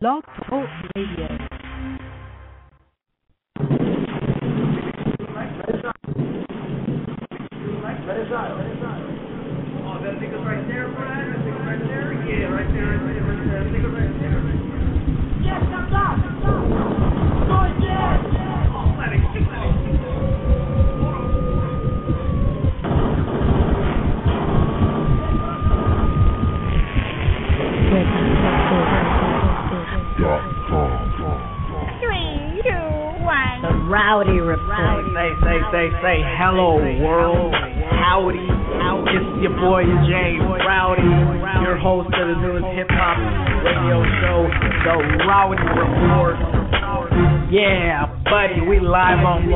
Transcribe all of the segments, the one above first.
Blog Talk Radio.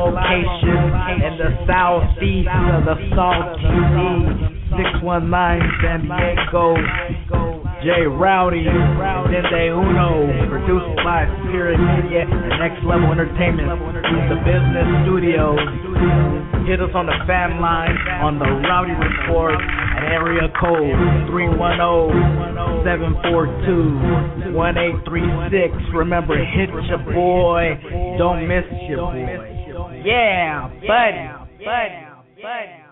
Location in the southeast of the Salt TV, 619 San Diego. J Rowdy, Dende Uno, produced by Spirit Media and Next Level Entertainment, the Business Studios. Hit us on the fan line on the Rowdy Report at area code 310-742-1836. Remember, hit your boy, don't miss your boy. Yeah, buddy, buddy, buddy.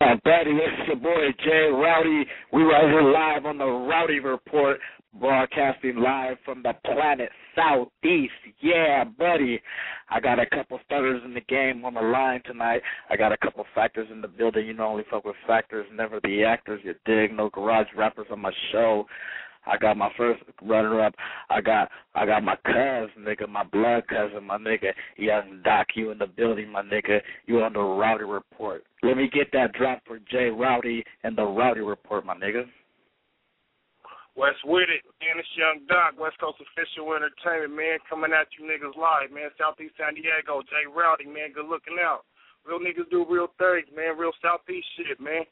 Uh, buddy, it's your boy Jay Rowdy. We right here live on the Rowdy Report, broadcasting live from the planet Southeast. Yeah, buddy. I got a couple starters in the game on the line tonight. I got a couple factors in the building. You know, only fuck with factors, never the actors. You dig? No garage rappers on my show. I got my first runner up. I got I got my cousin, nigga, my blood cousin, my nigga, young Docc, you in the building, my nigga. You on the Rowdy Report. Let me get that drop for Jay Rowdy and the Rowdy Report, my nigga. West with it, man. It's Young Docc, West Coast Official Entertainment, man. Coming at you niggas live, man. Southeast San Diego, Jay Rowdy, man. Good looking out. Real niggas do real things, man. Real Southeast shit, man.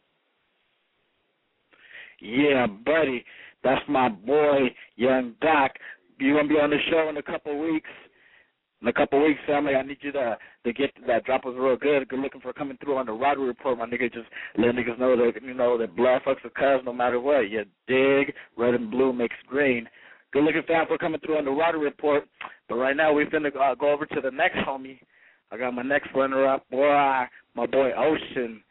Yeah, buddy. That's my boy, Young Docc. You gonna be on the show in a couple of weeks. In a couple of weeks, family, I need you to to get that drop was real good. Good looking for coming through on the Rowdy Report, my nigga. Just let niggas know that you know that blood fucks with cuz no matter what. You dig? Red and blue makes green. Good looking fam for coming through on the Rowdy Report. But right now we finna uh, go over to the next homie. I got my next runner up, boy, my boy Ocean.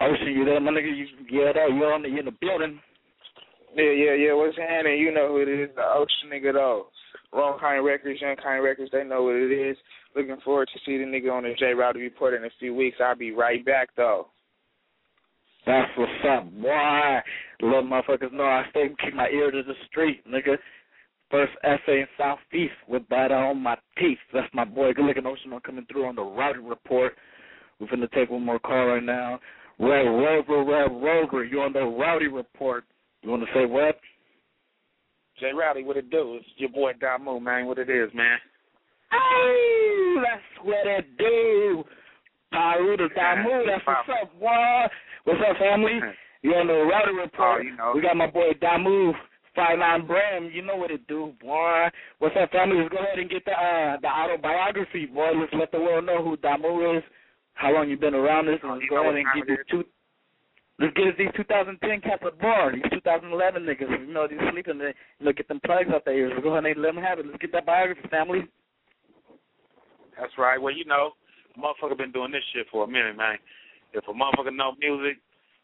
Ocean, you there, my nigga? You yeah, there. You on the you in the building? Yeah, yeah, yeah. What's happening? You know who it is. The Ocean nigga, though. Wrong Kind Records, Young Kind Records, they know what it is. Looking forward to see the nigga on the J Rowdy Report in a few weeks. I'll be right back, though. That's what's up, boy. Little motherfuckers know I stay keep my ear to the street, nigga. First essay in Southeast with that on my teeth. That's my boy. Good looking Ocean on coming through on the Rowdy Report. We're finna take one more call right now. Red Rover, Red Rover, you on the Rowdy Report. You wanna say what? J Rowdy, what it do? It's your boy Damu, man. What it is, man. Hey, that's what it do. Paru the Damu, that's what's up, boy. What's up, family? You on the Rowdy Report? Oh, you know. We got my boy Damu, Five Nine Brim. You know what it do, boy. What's up, family? Let's go ahead and get the uh, the autobiography, boy. Let's let the world know who Damu is, how long you been around this, and Oh, let's go ahead and give you two. Let's get these 2010 cats at bar. These 2011 niggas, you know, these sleeping. They, you know, get them plugs out there. Let's go ahead and let them have it. Let's get that biography, family. That's right. Well, you know, motherfucker been doing this shit for a minute, man. If a motherfucker know music,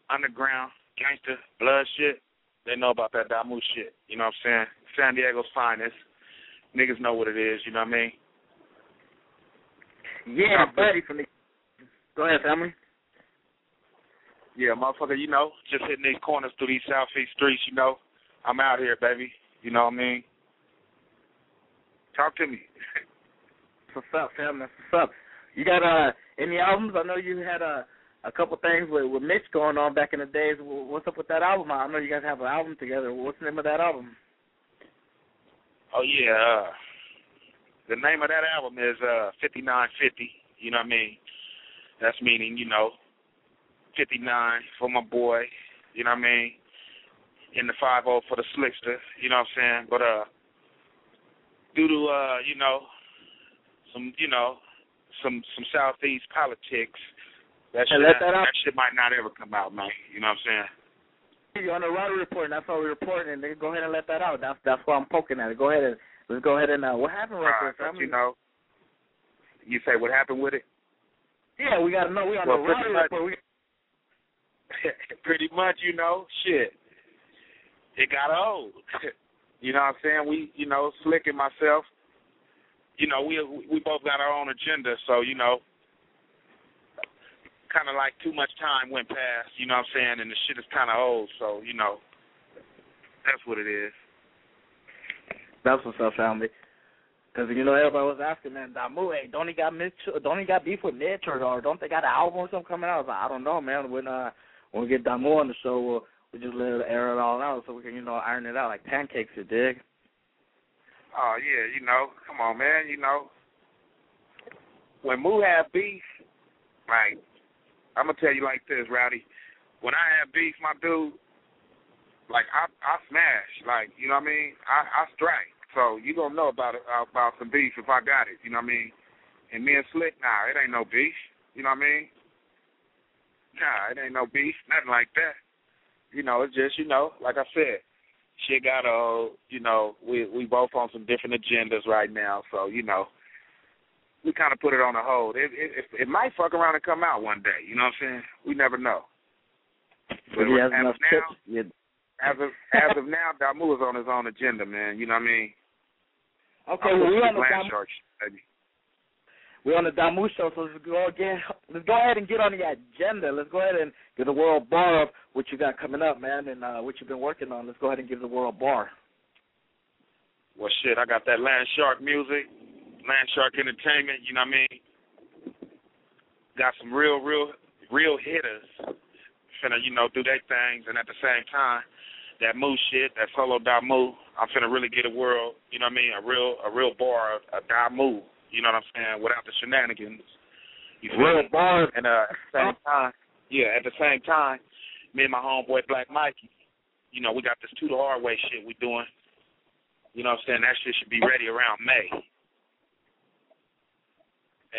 underground, gangster, blood shit, they know about that Damu shit. You know what I'm saying? San Diego's finest. Niggas know what it is, you know what I mean? Yeah, buddy. From the go ahead, family. Yeah, motherfucker, you know, just hitting these corners through these southeast streets, you know. I'm out here, baby. You know what I mean? Talk to me. What's up, fam? That's what's up. You got uh any albums? I know you had uh, a couple things with with Mitch going on back in the days. What's up with that album? I know you guys have an album together. What's the name of that album? Oh yeah, uh, the name of that album is uh 5950. You know what I mean? That's meaning you know 59 for my boy. You know what I mean? in the five zero for the slickster. You know what I'm saying? But uh, due to uh, you know, some you know, some some southeast politics, that shit that that shit might not ever come out, man. You know what I'm saying? You're on the rowdy report, and that's all we're reporting. And then go ahead and let that out. That's that's why I'm poking at it. Go ahead and let's go ahead and uh, what happened right Uh, there? but you know, you say what happened with it? yeah, we got to know. We on Well, the rowdy report. Pretty much, you know, shit. It got old. you know what I'm saying? We, you know, Slick and myself, you know, we we both got our own agenda, so you know, kind of like too much time went past. You know what I'm saying? And the shit is kind of old, so you know, that's what it is. that's what's up, family. Because you know everybody was asking, man, Damu, hey, don't he got Mitch? Don't he got beef with Mitch, or, or don't they got an album or something coming out? I was like, I don't know, man. When uh when we get Damu on the show, we'll we just let it air it all out so we can you know iron it out like pancakes. You dig? Oh yeah, you know, come on, man. You know, when Moo have beef, like I'm gonna tell you like this, Rowdy. When I have beef, my dude, like I I smash, like you know what I mean. I I strike. So you gonna know about it about some beef if I got it. You know what I mean. And me and Slick, nah, it ain't no beef. You know what I mean. Nah, it ain't no beef, nothing like that. You know, it's just you know, like I said, shit got old. You know, we we both on some different agendas right now, so you know, we kind of put it on a hold. It, it it it might fuck around and come out one day. You know what I'm saying? We never know. But he has as enough of now, chips. Yeah. as of as of now, Damu is on his own agenda, man. You know what I mean? Okay, I'm well, we on the Land Damu, baby. We on the Damu show, so let's go again. Let's go ahead and get on the agenda. Let's go ahead and give the world bar of what you got coming up, man, and uh, what you've been working on. Let's go ahead and give the world bar. Well, shit, I got that Land Shark music, Land Shark Entertainment. You know what I mean? Got some real, real, real hitters. Finna, you know, do their things, and at the same time, that Moo shit, that solo Damu, I'm finna really get a world. You know what I mean? A real, a real bar of a Damu. You know what I'm saying? Without the shenanigans. You feel Real me? bar. And uh, at the same time, yeah, at the same time, me and my homeboy Black Mikey, you know, we got this two the hard way shit we doing. You know what I'm saying? That shit should be ready around May.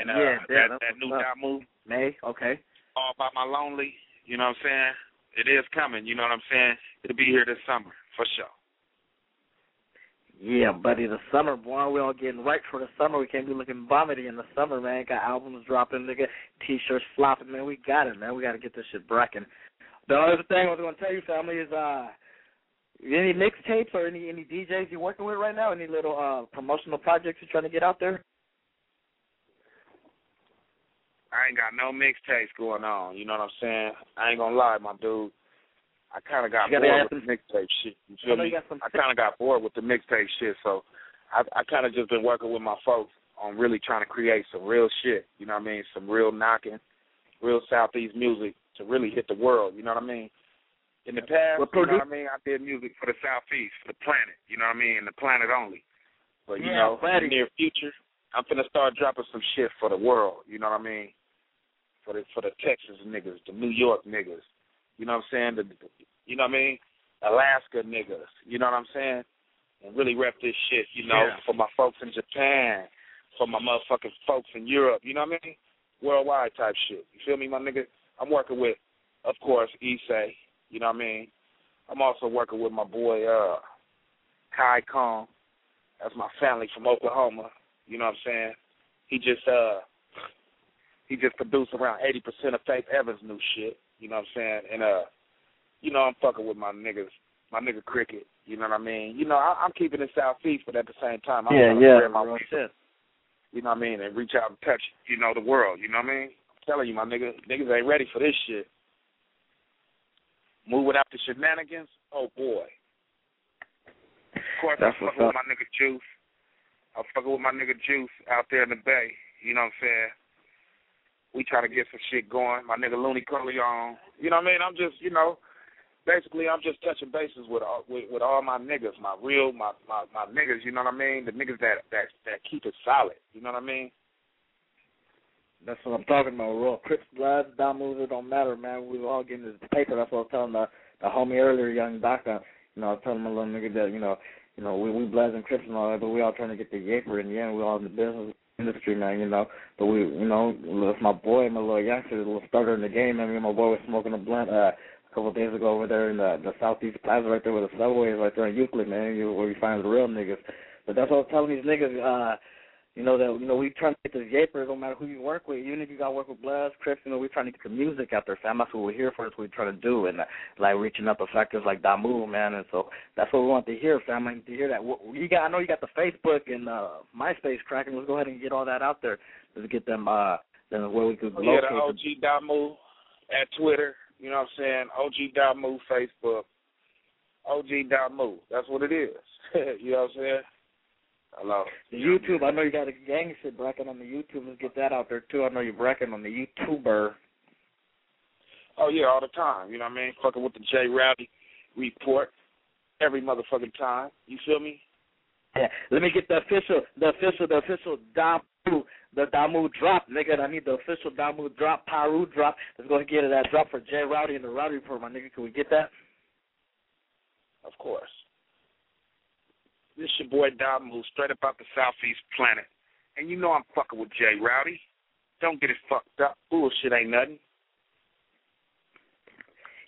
And uh, Yeah, yeah, that that new. Damu, May, okay. All About My Lonely, you know what I'm saying? It is coming, you know what I'm saying? It'll be here this summer, for sure. Yeah, buddy, the summer, boy, we all getting right for the summer. We can't be looking vomity in the summer, man. Got albums dropping, nigga, t-shirts flopping, man. We got it, man. We got to get this shit bracking. The other thing I was going to tell you, family, is uh, any mixtapes or any any DJs you working with right now? Any little uh promotional projects you're trying to get out there? I ain't got no mixtapes going on, you know what I'm saying? I ain't gonna lie, my dude. I kind of got bored with the mixtape shit. You I feel know me? you some. I kind of got bored with the mixtape shit, so I I kind of just been working with my folks on really trying to create some real shit. You know what I mean? Some real knocking, real southeast music to really hit the world. You know what I mean? In the past, you know what I mean? I did music for the southeast, for the planet. You know what I mean? And the planet only. But you Yeah, know, in the near future, I'm finna start dropping some shit for the world. You know what I mean? For the for the Texas niggas, the New York niggas. You know what I'm saying? The, you know what I mean? Alaska niggas. You know what I'm saying? And really rep this shit. You know, Yeah. for my folks in Japan, for my motherfucking folks in Europe. You know what I mean? Worldwide type shit. You feel me, my nigga? I'm working with, of course, Issei. You know what I mean? I'm also working with my boy uh Kai Kong. That's my family from Oklahoma. You know what I'm saying? He just uh he just produced around eighty percent of Faith Evans' new shit. You know what I'm saying? And uh you know I'm fucking with my niggas, my nigga Cricket. You know what I mean? You know I, I'm keeping it southeast, but at the same time I'm yeah, trying to yeah, my wings. shit. You know what I mean? And reach out and touch, you know, the world. You know what I mean? I'm telling you, my nigga, niggas ain't ready for this shit. Move without the shenanigans. Oh boy. Of course, That's I'm fucking with my nigga Juice. I'm fucking with my nigga Juice out there in the Bay. You know what I'm saying? We trying to get some shit going. My nigga Looney on. You know what I mean? I'm just, you know, basically I'm just touching bases with all with, with all my niggas, my real my, my my niggas. You know what I mean? The niggas that that that keep it solid. You know what I mean? That's what I'm talking about. Real Crips, Bloods, Damus, it don't matter, man. We all getting this paper. That's what I was telling the the homie earlier, young doctor. You know, I was telling my little nigga that you know, you know, we we and Crips and all that, but we all trying to get the in the end. We all in the business industry, man. You know, but we, you know, it's my boy, my little youngster, the little starter in the game. I mean, my boy was smoking a blunt. Uh, a couple of days ago over there in the the southeast plaza right there where the subway is right there in Euclid, man, where you find the real niggas. But that's what I was telling these niggas, uh, you know, that you know, we trying to get the yapers, no matter who you work with, even if you got to work with Bloods, Crips, you know, we trying to get the music out there, fam. That's what we're here for. That's what we're trying to do, and uh, like reaching up to factors like Damu, man. And so that's what we want to hear, fam. I need to hear that. You got, I know you got the Facebook and uh, MySpace cracking. Let's go ahead and get all that out there. Let's get them, uh, then where we could locate yeah, the OG Damu at Twitter. You know what I'm saying? OG Damu Facebook. OG Damu. That's what it is. you know what I'm saying? Hello. The YouTube, I know you got a gang shit bracket on the YouTube. Let's get that out there too. I know you're bracket on the YouTuber. Oh yeah, all the time. You know what I mean? Fucking with the J Rowdy report every motherfucking time. You feel me? Yeah. Let me get the official, the official, the official Damu, the Damu drop, nigga. I need the official Damu drop, Paru drop. Let's go and get that drop for J Rowdy and the Rowdy report, my nigga. Can we get that? Of course. This your boy Damu, straight up out the southeast planet. And you know I'm fucking with J Rowdy. Don't get it fucked up. Bullshit ain't nothing.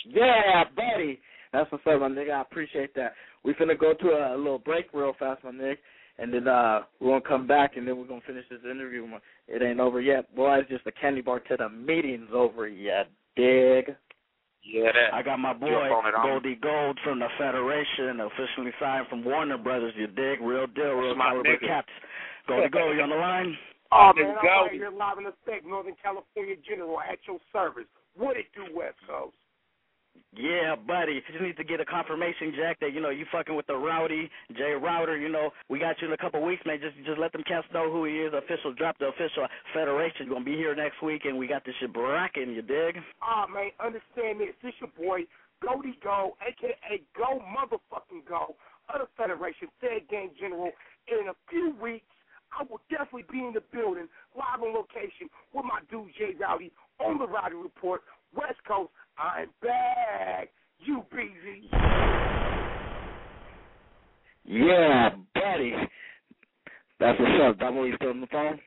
Yeah, buddy. That's what's up, my nigga. I appreciate that. We finna go to a, a little break real fast, my nigga. And then uh we're gonna come back and then we're gonna finish this interview. It ain't over yet. Boy, it's just a candy bar to the meeting's over yet. Dig. Yeah, that. I got my boy Goldie Gold from the Federation, officially signed from Warner Brothers. You dig? Real deal, real caliber caps. Goldie Gold, you on the line? Oh man, I'm right here live in effect, Northern California General at your service. What it do, West Coast? Yeah, buddy. Just need to get a confirmation, Jack, that you know you fucking with the Rowdy Jay Router. You know we got you in a couple weeks, man. Just just let them cats know who he is. Official drop the official federation. Gonna be here next week, and we got this shit bracking. You dig? Ah, oh, man, understand this. This your boy Goldie Go, aka Go Motherfucking Go, of the Federation Fed Gang General. In a few weeks, I will definitely be in the building, live on location with my dude Jay Rowdy on the Rowdy Report, West Coast. I'm back. You? Yeah, buddy. That's what's up. Double, you still on the phone?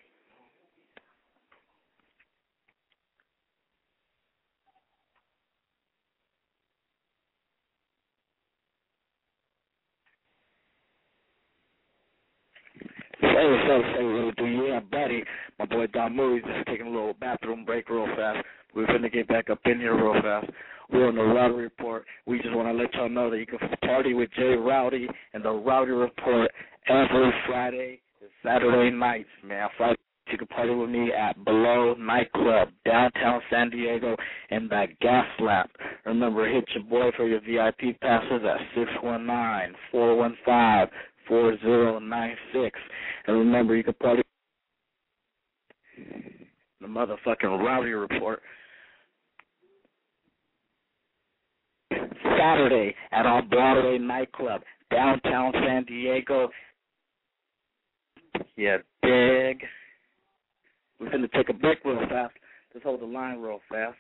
Hey, what's up? Say what do boy Don Murray's just taking a little bathroom break real fast. We're gonna get back up in here real fast. We're on the Rowdy Report. We just want to let y'all know that you can party with Jay Rowdy and the Rowdy Report every Friday and Saturday nights, man. Friday you can party with me at Below Nightclub, downtown San Diego, in that gas lap. Remember, hit your boy for your VIP passes at six one nine four one five four zero nine six. And remember, you can party the motherfucking Rowdy Report Saturday at our Broadway nightclub, downtown San Diego. Yeah, big. We're going to take a break real fast. Just hold the line real fast.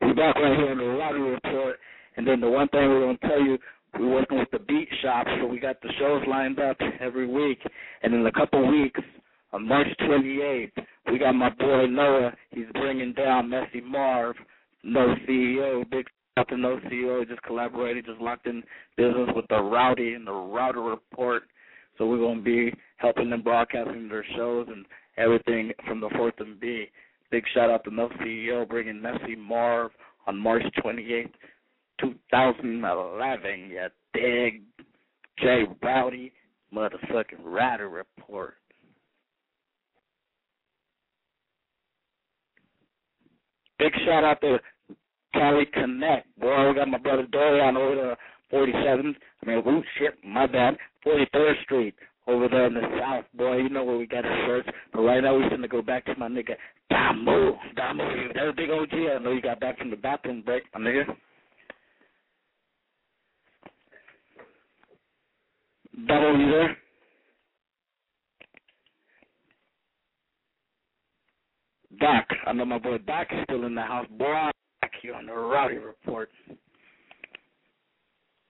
We're back right here on the Rowdy Report. And then the one thing we're going to tell you, we're working with the beat shop, so we got the shows lined up every week. And in a couple weeks, on March 28th, we got my boy Noah. He's bringing down Messy Marv, No CEO. Big out to No CEO. Just collaborated, just locked in business with the Rowdy and the Rowdy Report. So we're going to be helping them broadcasting their shows and everything from the Fourth and B. Big shout out to No CEO bringing Messy Marv on March 28th. 2011, you big J Rowdy motherfucking Rowdy report. Big shout out to Cali Connect. Boy, we got my brother Dorian over there, 47th. I mean, ooh, shit, my bad. 43rd Street over there in the south. Boy, you know where we got the shirts. But right now, we're going to go back to my nigga, Damu. Damu, that's a big OG. I know you got back from the bathroom break, my nigga. Double, you there? Doc. I know my boy Doc is still in the house. Boy, back here on the Rowdy Report.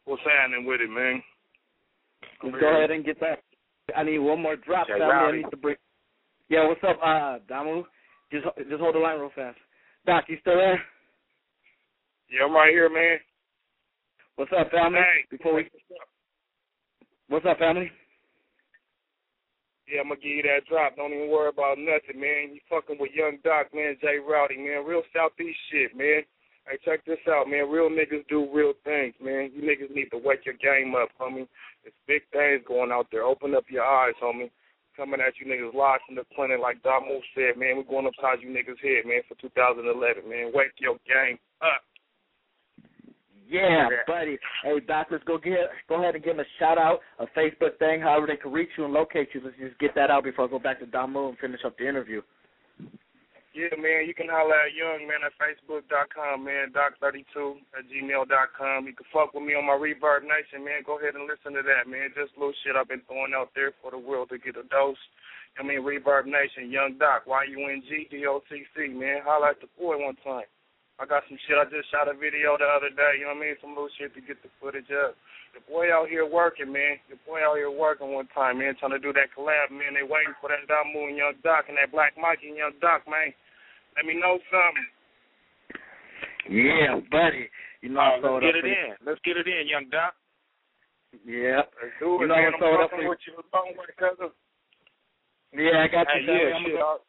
What's happening with it, man? Let's go ahead and get that. I need one more drop. Okay, family. I need to break. Yeah, what's up, uh, Damu? Just just hold the line real fast. Doc, you still there? Yeah, I'm right here, man. What's up, family? Hey, Before we, what's up, family? Yeah, I'm gonna give you that drop. Don't even worry about nothing, man. You fucking with Young Docc, man, Jay Rowdy, man. Real Southeast shit, man. Hey, check this out, man. Real niggas do real things, man. You niggas need to wake your game up, homie. There's big things going out there. Open up your eyes, homie. Coming at you niggas live from the planet, like Damu said, man. We're going upside you niggas' head, man, for 2011, man. Wake your game up. Yeah, buddy. Hey, Doc, let's go get go ahead and give him a shout out, a Facebook thing, however they can reach you and locate you. Let's just get that out before I go back to Damu and finish up the interview. Yeah, man, you can holler at Young Man at Facebook.com, man, Doc32 at gmail.com. You can fuck with me on my Reverb Nation, man. Go ahead and listen to that, man. Just little shit I've been throwing out there for the world to get a dose. I mean, Reverb Nation, Young Docc, Y-U-N-G-D-O-C-C, man. Holler at the boy one time. I got some shit. I just shot a video the other day, you know what I mean? Some little shit to get the footage up. The boy out here working, man. The boy out here working one time, man, trying to do that collab, man. They waiting for that Damu and Young Docc and that Black Mikey and Young Docc, man. Let me know something. Yeah, buddy. You know, I sold let's up get it for- in. Let's get it in, young doc. Yeah. Let's do it, You know, man. I sold I'm up fucking for- with you a long way, cousin. Yeah, I got you. family. yeah, I'm, shit. gonna go,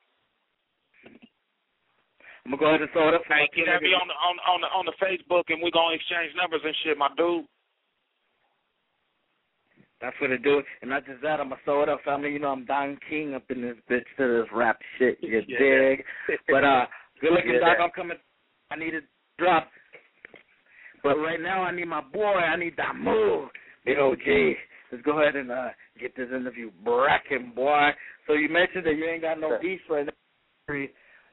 I'm gonna go ahead and throw it up for Hey, my get at me on the on on the on the Facebook and we're gonna exchange numbers and shit, my dude. That's what it do. And not just that, I'm gonna throw it up, family. You know, I'm Don King up in this bitch to this rap shit. You Yeah. dig? But uh, good looking Yeah. Doc. I'm coming. I need a drop. But right now, I need my boy. I need that move. Big OG. Let's go ahead and uh get this interview bracking, boy. So you mentioned that you ain't got no Sure. beef right now.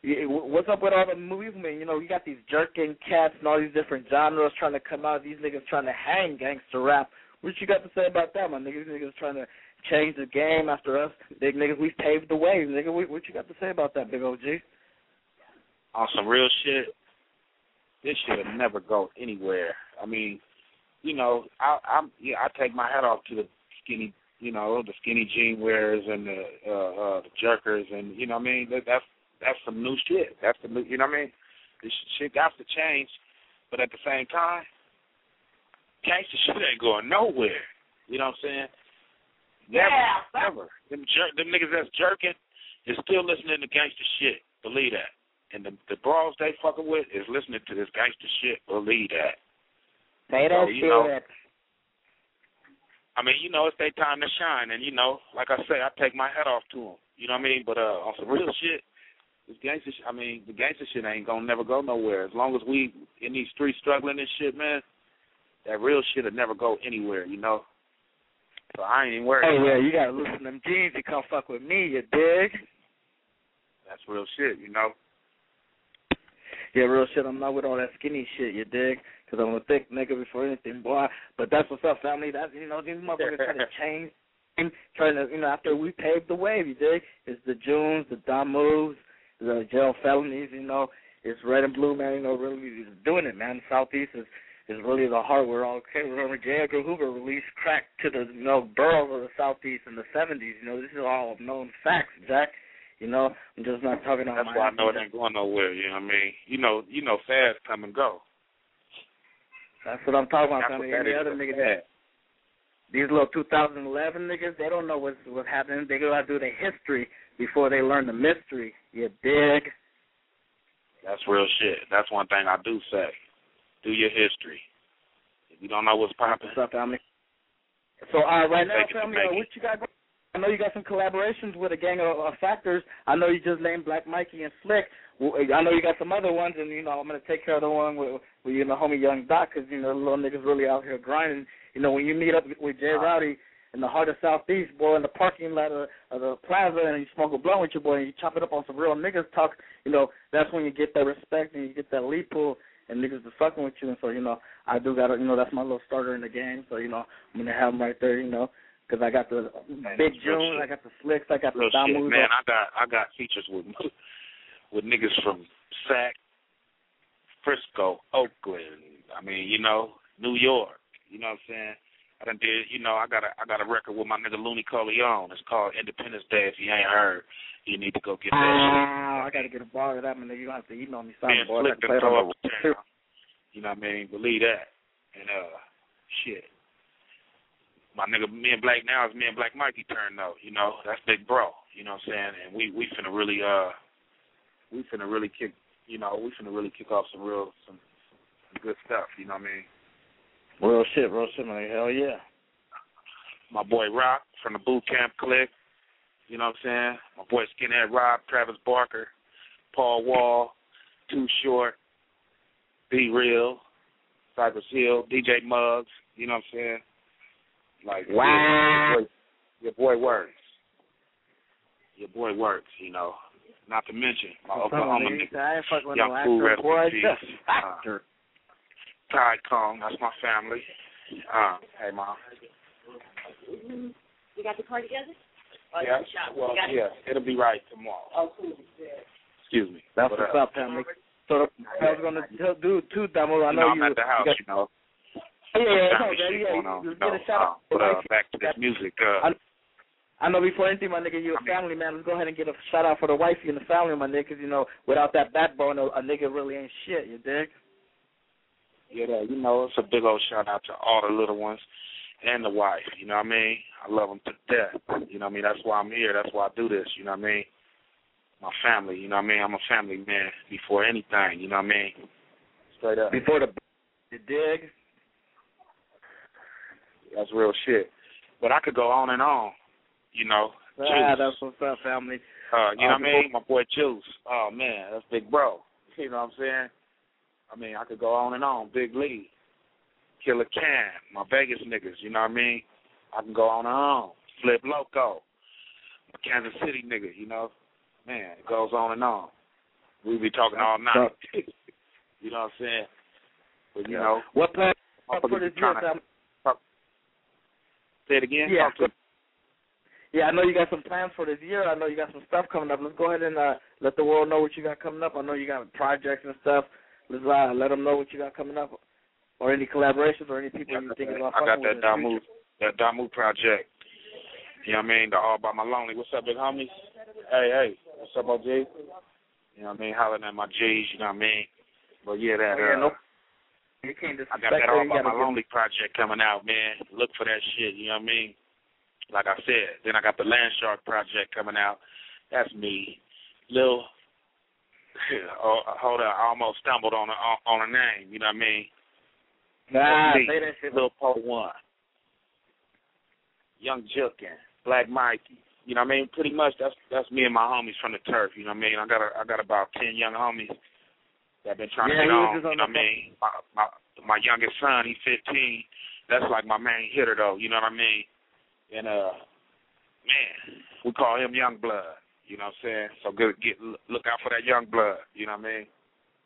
What's up with all the movement? You know, you got these jerking cats and all these different genres trying to come out. These niggas trying to hang gangster rap. What you got to say about that, my niggas? Niggas trying to change the game after us. Big niggas, we paved the way, nigga. What, you got to say about that, big OG? On some real shit. This shit'll never go anywhere. I mean, you know, I I'm yeah, I take my hat off to the skinny you know, the skinny jean wearers and the uh uh the jerkers and you know what I mean? That, that's that's some new shit. That's the new you know what I mean? This shit got to change. But at the same time, gangster shit ain't going nowhere. You know what I'm saying? Never, never. Them jer- them niggas that's jerking is still listening to gangster shit. Believe that. And the the bros they fucking with is listening to this gangster shit. Believe that. Say So, that you know, shit. I mean, you know, it's their time to shine, and you know, like I say, I take my hat off to them. You know what I mean? But uh, on some real shit, this gangster. Sh- I mean, the gangster shit ain't gonna never go nowhere. As long as we in these streets struggling and shit, man, that real shit'll never go anywhere. You know. So I ain't even worried. Hey, yeah, you gotta loosen them jeans. You come fuck with me, you dig? That's real shit. You know. Yeah, real shit. I'm not with all that skinny shit, you dig? Because I'm a thick nigga before anything, boy. But that's what's up, family. That's you know these motherfuckers trying to change, and trying to you know after we paved the way, you dig? It's the Junes, the Dom moves, the jail felonies. You know, it's red and blue, man. You know, really is doing it, man. Southeast is is really the heart where all okay. Remember, J. Edgar Hoover released crack to the you know boroughs of the Southeast in the '70s. You know, this is all known facts, Jack. You know, I'm just not talking about. That's why I know it ain't going nowhere. You know what I mean? You know, you know, fast come and go. That's what I'm talking about. Family. Any other nigga that these little 2011 niggas, they don't know what's what's happening. They gotta do the history before they learn the mystery. You dig? That's real shit. That's one thing I do say. Do your history. If you don't know what's popping, What's up, family? So uh, right now, family, uh, what you got? Going? I know you got some collaborations with a gang of, of factors. I know you just named Black Mikey and Slick. I know you got some other ones, and you know I'm gonna take care of the one with, with you know homie Young Docc, because you know little niggas really out here grinding. You know when you meet up with Jay Rowdy in the heart of Southeast, boy, in the parking lot of, of the plaza, and you smoke a blunt with your boy, and you chop it up on some real niggas talk. You know that's when you get that respect and you get that lead pull, and niggas is fucking with you. And so you know I do got to you know that's my little starter in the game. So you know I'm gonna have them right there. You know. Because I got the Man, Big June. I got the Slicks, I got real the. Damus. Man, I got I got features with with niggas from Sac, Frisco, Oakland. I mean, you know, New York. You know what I'm saying? I done did, you know, I got a I got a record with my nigga Looney Coleon. It's called Independence Day. If you ain't heard, you need to go get that Wow, I gotta get a bar of that, man. You gonna have to email me something, boy. I can play it on the a town. You know what I mean? Believe that. And uh shit. My nigga me and Black now is me and Black Mikey turn though, you know. That's big bro. You know what I'm saying? And we we finna really uh we finna really kick you know, we finna really kick off some real some, some good stuff, you know what I mean? Real shit, real shit, man. Hell yeah. my boy Rock from the Boot Camp Click. You know what I'm saying? My boy Skinhead Rob, Travis Barker, Paul Wall, Too Short, B-Real, Cypress Hill, DJ Muggs. You know what I'm saying? Like Wow. your boy, your boy works. Your boy works. You know. Not to mention my Oklahoma nigga, I ain't fucking with Young no Fool, actor, boy. in peace. Uh, Uh, Ty Kong, that's my family. Uh, hey mom. You got the car together? Yeah, well, yeah, it'll be right tomorrow. Oh, cool. Excuse me. That's But, what's uh, up, family. So I was gonna tell, do two demos. I you know, know, I'm you. at the house, you you know. got, yeah, yeah, yeah, shit yeah. going on, You you get a shout Uh, out. but uh, back to this music. Uh, I- I know before anything, my nigga, you a family man. Let's go ahead and get a shout out for the wifey and the family, my nigga. 'cause, you know, without that backbone, a, a nigga really ain't shit. You dig? Yeah, that, you know, it's a big old shout out to all the little ones and the wife. You know what I mean? I love them to death. You know what I mean? That's why I'm here. That's why I do this. You know what I mean? My family. You know what I mean? I'm a family man before anything. You know what I mean? Straight up. Before the you dig? That's real shit. But I could go on and on. You know. Ah, Juice. that's what's up, family. Uh, you know Uh, what I mean? My boy Juice. Oh man, that's big bro. You know what I'm saying? I mean, I could go on and on. Big Lee, Killer Cam, my Vegas niggas. You know what I mean? I can go on and on. Flip Loco, my Kansas City nigga. You know, man, it goes on and on. We be talking all night. you know what I'm saying? But you know, What plan for motherfuckers this be year, trying to fam? say it again. Yeah. To- Yeah, I know you got some plans for this year. I know you got some stuff coming up. Let's go ahead and uh, let the world know what you got coming up. I know you got projects and stuff. Let's let them know what you got coming up, or any collaborations, or any people you think about I got that with. in the Damu that Damu project. You know what I mean? The All by My Lonely. What's up, big homies? Hey, hey. What's up, OG? You know what I mean? Hollering at my G's, you know what I mean? But yeah, that Oh, yeah, uh, no- You can't I got that All by My Lonely project coming out, man. Look for that shit, you know what I mean? Like I said. Then I got the Land Shark project coming out. That's me. Lil oh, hold on, I almost stumbled on a on, on a name, you know what I mean? Nah, say that shit. Lil Po One, Young Jukin, Black Mikey. You know what I mean? Pretty much that's that's me and my homies from the turf. You know what I mean? I got a, I got about ten young homies that been trying Yeah, to get on. You know what I mean? My, my my youngest son, he's fifteen. That's like my main hitter though. You know what I mean? And uh, man, we call him Young Blood. You know what I'm saying? So good, get look out for that Young Blood. You know what I mean?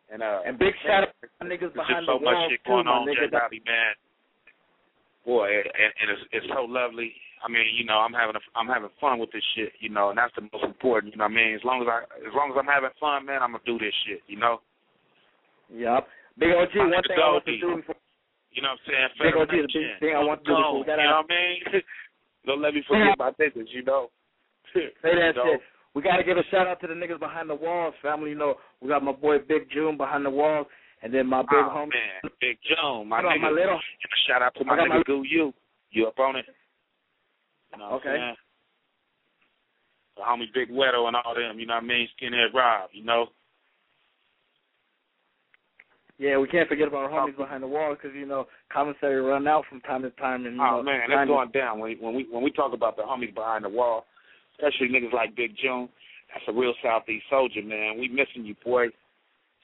And uh, And big shout out to my niggas behind just so the much shit too, going my on. J. Rowdy, man. Boy, and, and it's it's so lovely. I mean, you know, I'm having a, I'm having fun with this shit, you know, and that's the most important. You know what I mean? As long as I as long as I'm having fun, man, I'm gonna do this shit. You know? Yup. Big OG, My one thing I want to do before You know what I'm saying? Big OG, the big thing I want to do before got You know what I mean? Don't let me forget my niggas. You know? Say that You know? shit. We gotta give a shout out to the niggas behind the walls, family. You know, we got my boy Big June behind the walls, and then my big oh, homie. man, Big Joan, my got nigga. my little- shout out to my got nigga my- Goo You. You up on it? You know Okay. The homie Big Wedo and all them, you know what I mean? Skinhead Rob, you know? Yeah, we can't forget about our homies behind the walls because you know commissary run out from time to time, and you Oh know, man, that's going down. When when we when we talk about the homies behind the wall, especially niggas like Big June, that's a real Southeast soldier, man. We missing you, boy.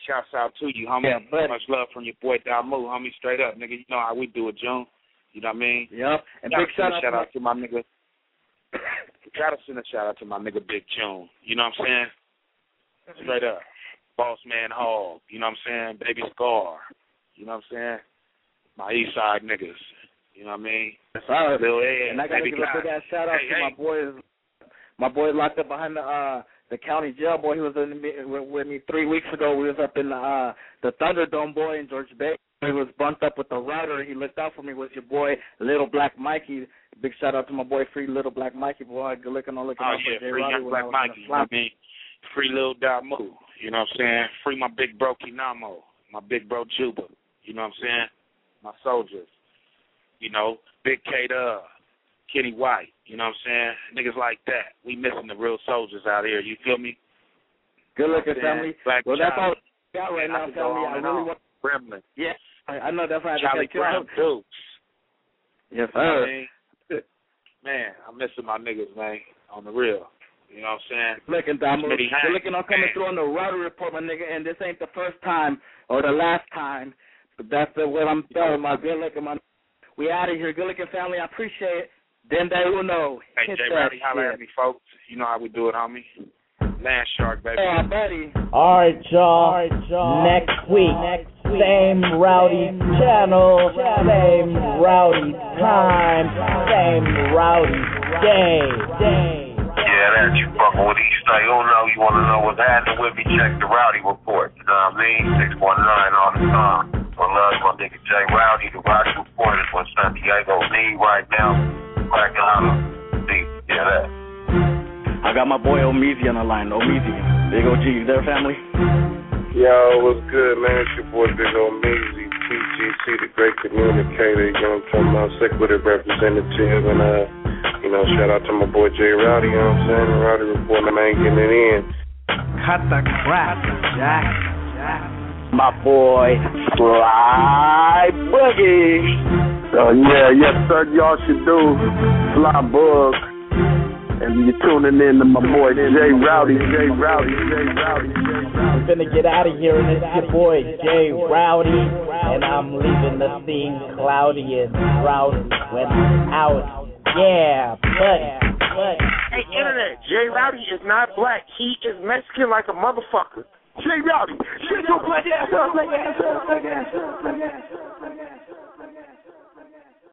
Shouts out to you, homie. Yeah, buddy. Much love from your boy Damu, homie. Straight up, nigga. You know how we do it, June. You know what I mean? Yep. And Gotta big shout out shout to out to my nigga. Gotta send a shout out to my nigga Big June. You know what I'm saying? Straight up. Boss Man Hall. You know what I'm saying? Baby Scar. You know what I'm saying? My East Side niggas. You know what I mean? my Lil Ed, and I gotta give a big ass shout out Hey, to hey. my boys, my boy locked up behind the uh the county jail boy. He was in the, with, me three weeks ago. We was up in the, uh, the Thunderdome boy in George Bay. He was bumped up with the router. He looked out for me. Was your boy Little Black Mikey? Big shout out to my boy Free Little Black Mikey. Boy, good looking on looking Oh for yeah, free young black Mikey. You know what. I mean? Free Lil Damu. You know what I'm saying? Free my big bro Kinamo. My big bro Juba. You know what I'm saying? My soldiers. You know, Big K Dub, Kenny White. You know what I'm saying? Niggas like that. We missing the real soldiers out here. You feel me? Good looking You know what family. Black Well, that's all got right now, family. I really want. Gremlin. Yeah, I, know that's why I Charlie to cut you Brown. Dukes. Yes, what I sir. mean? Man, I'm missing my niggas, man. On the real. You know what I'm saying? Looking, Damu. Smitty Good Hank. looking on coming Man. through on the Rowdy report, my nigga. And this ain't the first time or the last time. But that's the, what I'm telling my good looking, my. We out of here. Good looking family. I appreciate it. Then they will know. Hey, Hit Jay Rowdy, holler shit. at me, folks. You know how we do it, homie. Land Shark, baby. Yeah, buddy. All right, y'all. All right, y'all. Next week, same rowdy channel, same rowdy time, same rowdy day. day. Yeah, that you fucking with Easter. You don't know. You want to know what's happening with me? Check the Rowdy report. You know what I mean? Six one nine all the time. One love, my nigga Jay Rowdy. The Rowdy report is what San Diego need right now. Crack and holler. See, yeah, that. I got my boy Omeezy on the line. Omeezy. Big OG, you there, family? Yo, what's good, man? It's your boy Big Ol' Measy, TGC, the great communicator, you know what I'm talking about, sick with it representative, and, uh, you know, shout out to my boy Jay Rowdy, you know what I'm saying? The Rowdy Report, man, getting it in. Cut the crap, Jack. My boy Fly Boogie. Oh yeah, yes sir, y'all should do Fly Bug. And you're tuning in to my boy Jay Rowdy, Jay Rowdy, Jay Rowdy, Jay Rowdy. We're gonna get out of here, and it's your boy Jay Rowdy, and I'm leaving the scene cloudy and rowdy when I'm out. Yeah, buddy, buddy. Hey, internet, Jay Rowdy is not black. He is Mexican like a motherfucker. Jay Rowdy, shut your black ass up, black ass up, black ass up, black ass up.